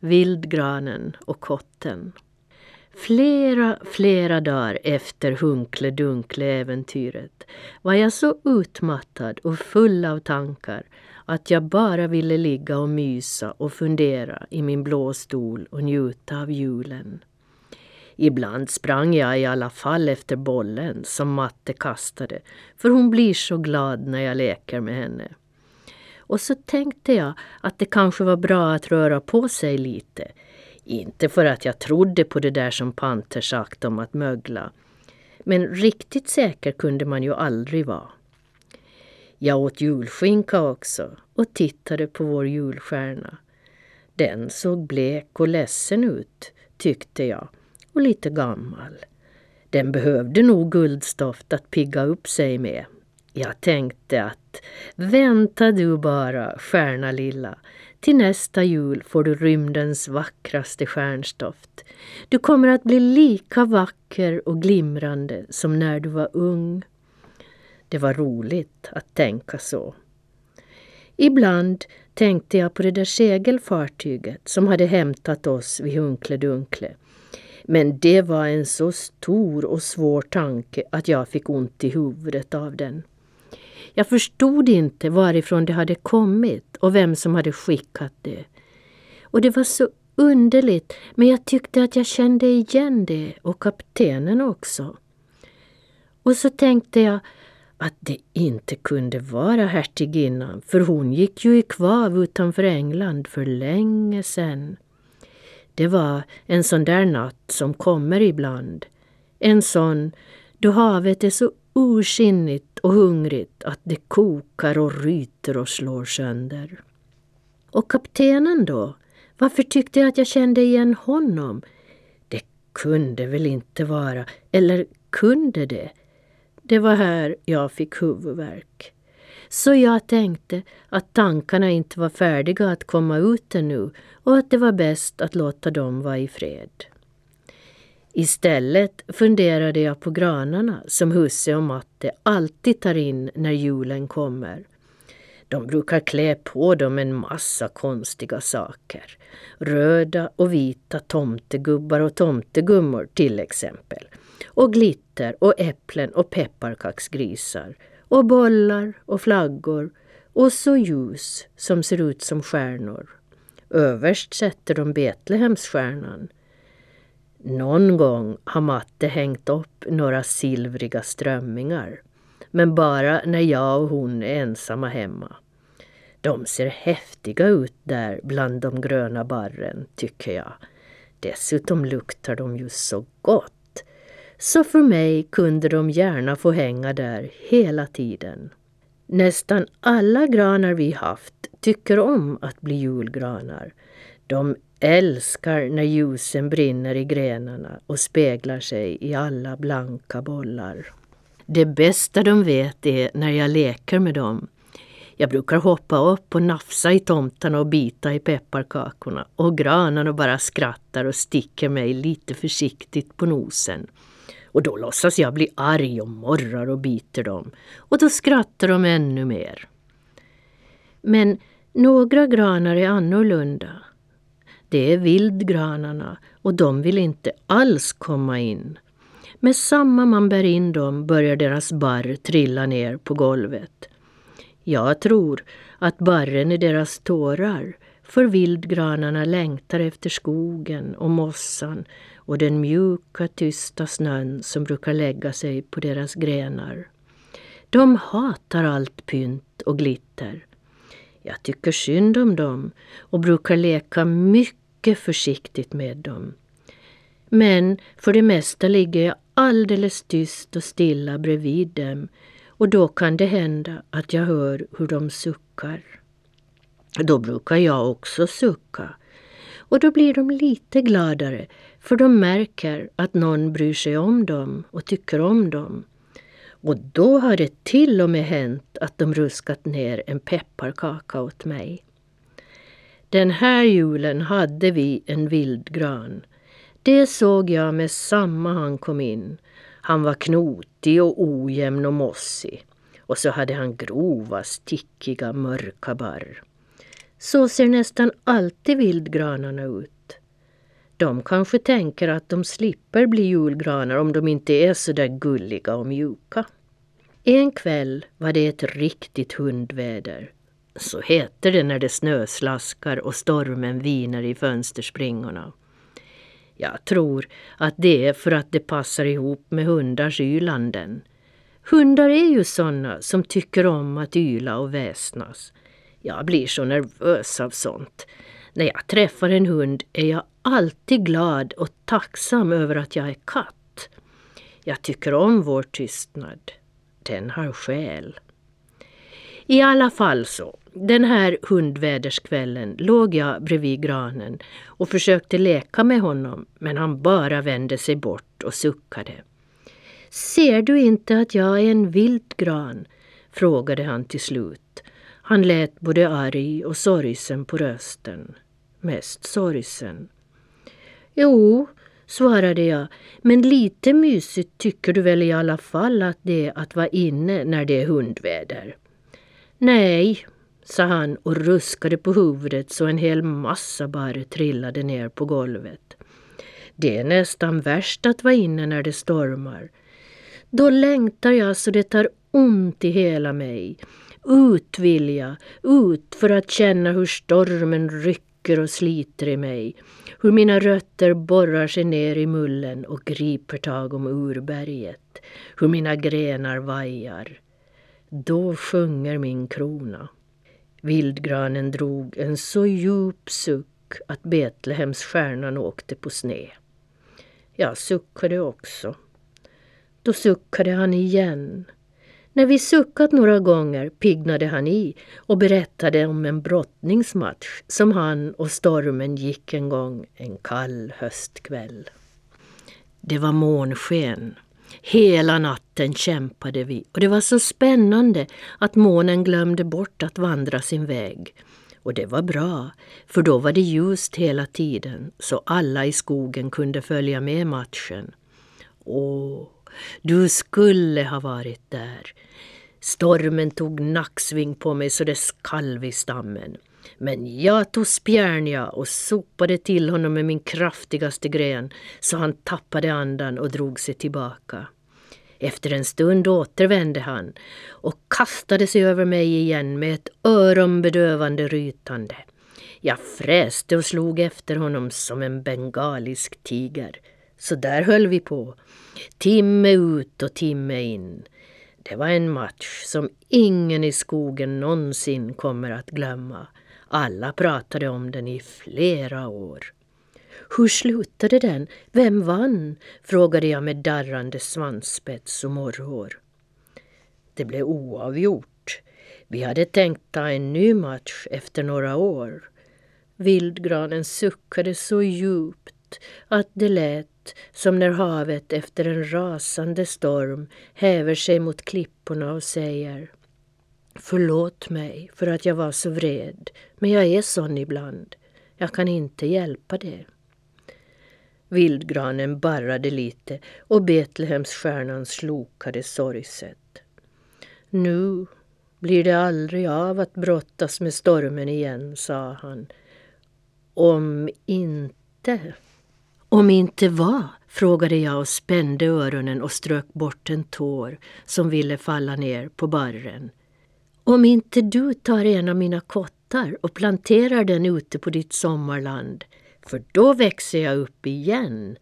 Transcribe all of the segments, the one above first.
Vildgranen och kotten. Flera, flera dagar efter Hunkle-Dunkle-äventyret var jag så utmattad och full av tankar att jag bara ville ligga och mysa och fundera i min blå stol och njuta av julen. Ibland sprang jag i alla fall efter bollen som matte kastade för hon blir så glad när jag leker med henne. Och så tänkte jag att det kanske var bra att röra på sig lite. Inte för att jag trodde på det där som Panter sagt om att mögla. Men riktigt säker kunde man ju aldrig vara. Jag åt julskinka också och tittade på vår julstjärna. Den såg blek och ledsen ut, tyckte jag, och lite gammal. Den behövde nog guldstoft att pigga upp sig med. Jag tänkte att vänta du bara, stjärna lilla. Till nästa jul får du rymdens vackraste stjärnstoft. Du kommer att bli lika vacker och glimrande som när du var ung. Det var roligt att tänka så. Ibland tänkte jag på det där segelfartyget som hade hämtat oss vid Hunkle Dunkle. Men det var en så stor och svår tanke att jag fick ont i huvudet av den. Jag förstod inte varifrån det hade kommit och vem som hade skickat det. Och det var så underligt, men jag tyckte att jag kände igen det och kaptenen också. Och så tänkte jag att det inte kunde vara hertiginnan, för hon gick ju i kvav utanför England för länge sedan. Det var en sån där natt som kommer ibland. En sån då havet är så ursinnigt och hungrigt att det kokar och ryter och slår sönder. Och kaptenen då? Varför tyckte jag att jag kände igen honom? Det kunde väl inte vara, eller kunde det? Det var här jag fick huvudvärk. Så jag tänkte att tankarna inte var färdiga att komma ut ännu och att det var bäst att låta dem vara i fred. Istället funderade jag på granarna som husse och matte alltid tar in när julen kommer. De brukar klä på dem en massa konstiga saker. Röda och vita tomtegubbar och tomtegummor till exempel. Och glitter och äpplen och pepparkaksgrisar. Och bollar och flaggor. Och så ljus som ser ut som stjärnor. Överst sätter de Betlehemsstjärnan. Någon gång har matte hängt upp några silvriga strömmingar. Men bara när jag och hon är ensamma hemma. De ser häftiga ut där bland de gröna barren, tycker jag. Dessutom luktar de ju så gott. Så för mig kunde de gärna få hänga där hela tiden. Nästan alla granar vi haft tycker om att bli julgranar. De älskar när ljusen brinner i grenarna och speglar sig i alla blanka bollar. Det bästa de vet är när jag leker med dem. Jag brukar hoppa upp och nafsa i tomtarna och bita i pepparkakorna och granarna bara skrattar och sticker mig lite försiktigt på nosen. Och då låtsas jag bli arg och morrar och biter dem. Och då skrattar de ännu mer. Men några granar är annorlunda. Det är vildgranarna och de vill inte alls komma in. Med samma man bär in dem börjar deras barr trilla ner på golvet. Jag tror att barren är deras tårar för vildgranarna längtar efter skogen och mossan och den mjuka tysta snön som brukar lägga sig på deras grenar. De hatar allt pynt och glitter. Jag tycker synd om dem och brukar leka mycket mycket försiktigt med dem. Men för det mesta ligger jag alldeles tyst och stilla bredvid dem och då kan det hända att jag hör hur de suckar. Då brukar jag också sucka. Och då blir de lite gladare för de märker att någon bryr sig om dem och tycker om dem. Och då har det till och med hänt att de ruskat ner en pepparkaka åt mig. Den här julen hade vi en vildgran. Det såg jag med samma han kom in. Han var knotig och ojämn och mossig. Och så hade han grova, stickiga, mörka barr. Så ser nästan alltid vildgranarna ut. De kanske tänker att de slipper bli julgranar om de inte är så där gulliga och mjuka. En kväll var det ett riktigt hundväder. Så heter det när det snöslaskar och stormen viner i fönsterspringorna. Jag tror att det är för att det passar ihop med hundars ylanden. Hundar är ju sådana som tycker om att yla och väsnas. Jag blir så nervös av sånt. När jag träffar en hund är jag alltid glad och tacksam över att jag är katt. Jag tycker om vår tystnad. Den har själ. I alla fall så, den här hundväderskvällen låg jag bredvid granen och försökte leka med honom men han bara vände sig bort och suckade. Ser du inte att jag är en vild gran? frågade han till slut. Han lät både arg och sorgsen på rösten. Mest sorgsen. Jo, svarade jag, men lite mysigt tycker du väl i alla fall att det är att vara inne när det är hundväder? Nej, sa han och ruskade på huvudet så en hel massa barr trillade ner på golvet. Det är nästan värst att vara inne när det stormar. Då längtar jag så det tar ont i hela mig. Ut vill jag, ut för att känna hur stormen rycker och sliter i mig. Hur mina rötter borrar sig ner i mullen och griper tag om urberget. Hur mina grenar vajar. Då sjunger min krona. Vildgranen drog en så djup suck att Betlehems stjärnan åkte på sne. Jag suckade också. Då suckade han igen. När vi suckat några gånger piggnade han i och berättade om en brottningsmatch som han och stormen gick en gång en kall höstkväll. Det var månsken. Hela natten kämpade vi och det var så spännande att månen glömde bort att vandra sin väg. Och det var bra, för då var det ljust hela tiden så alla i skogen kunde följa med matchen. Åh, du skulle ha varit där. Stormen tog nacksving på mig så det skalv i stammen. Men jag tog spjärn och sopade till honom med min kraftigaste gren så han tappade andan och drog sig tillbaka. Efter en stund återvände han och kastade sig över mig igen med ett öronbedövande rytande. Jag fräste och slog efter honom som en bengalisk tiger. Så där höll vi på, timme ut och timme in. Det var en match som ingen i skogen någonsin kommer att glömma. Alla pratade om den i flera år. Hur slutade den? Vem vann? frågade jag med darrande svansspets och morrhår. Det blev oavgjort. Vi hade tänkt ta en ny match efter några år. Vildgranen suckade så djupt att det lät som när havet efter en rasande storm häver sig mot klipporna och säger Förlåt mig för att jag var så vred, men jag är sån ibland. Jag kan inte hjälpa det. Vildgranen barrade lite och Betlehemsstjärnan slokade sorgset. Nu blir det aldrig av att brottas med stormen igen, sa han. Om inte... Om inte vad? frågade jag och spände öronen och strök bort en tår som ville falla ner på barren. Om inte du tar en av mina kottar och planterar den ute på ditt sommarland, för då växer jag upp igen,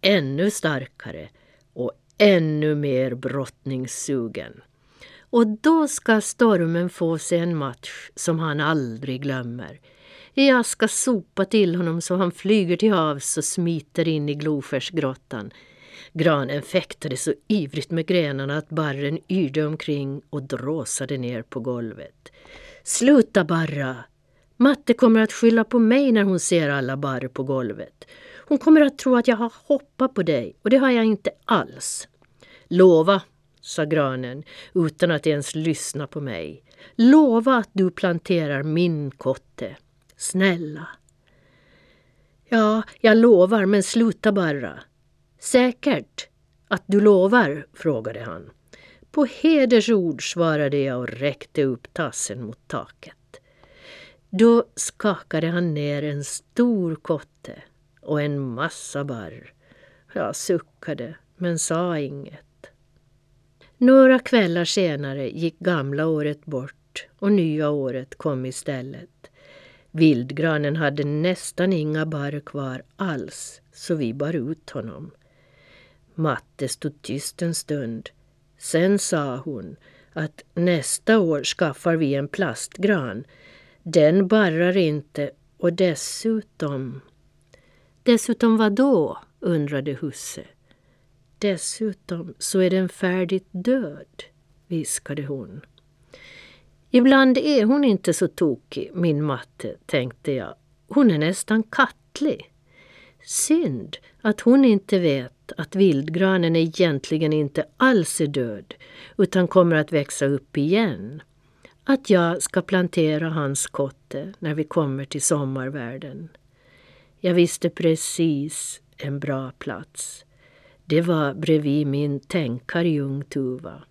ännu starkare och ännu mer brottningssugen. Och då ska stormen få sig en match som han aldrig glömmer. Jag ska sopa till honom så han flyger till havs och smiter in i Glofärsgrottan. Granen fäktade så ivrigt med grenarna att barren yrde omkring och dråsade ner på golvet. Sluta barra! Matte kommer att skylla på mig när hon ser alla barr på golvet. Hon kommer att tro att jag har hoppat på dig och det har jag inte alls. Lova, sa granen utan att ens lyssna på mig. Lova att du planterar min kotte. Snälla. Ja, jag lovar, men sluta bara. Säkert att du lovar? frågade han. På hedersord svarade jag och räckte upp tassen mot taket. Då skakade han ner en stor kotte och en massa barr. Jag suckade men sa inget. Några kvällar senare gick gamla året bort och nya året kom istället. Vildgranen hade nästan inga barr kvar alls så vi bar ut honom. Matte stod tyst en stund. Sen sa hon att nästa år skaffar vi en plastgran. Den barrar inte och dessutom... Dessutom vad då? undrade husse. Dessutom så är den färdigt död, viskade hon. Ibland är hon inte så tokig, min matte, tänkte jag. Hon är nästan kattlig. Synd att hon inte vet att vildgranen egentligen inte alls är död utan kommer att växa upp igen. Att jag ska plantera hans kotte när vi kommer till sommarvärlden. Jag visste precis en bra plats. Det var bredvid min tänkarjungtuva.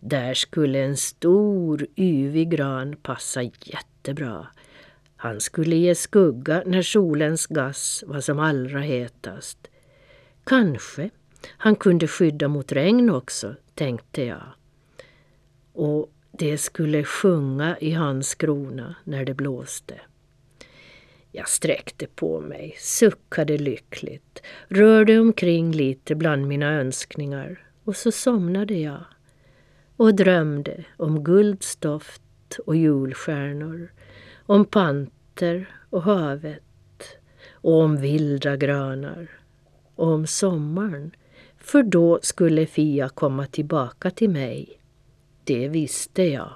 Där skulle en stor yvig gran passa jättebra. Han skulle ge skugga när solens gass var som allra hetast. Kanske han kunde skydda mot regn också, tänkte jag. Och det skulle sjunga i hans krona när det blåste. Jag sträckte på mig, suckade lyckligt, rörde omkring lite bland mina önskningar och så somnade jag och drömde om guldstoft och julstjärnor, om panter och havet och om vilda granar och om sommaren. För då skulle Fia komma tillbaka till mig. Det visste jag.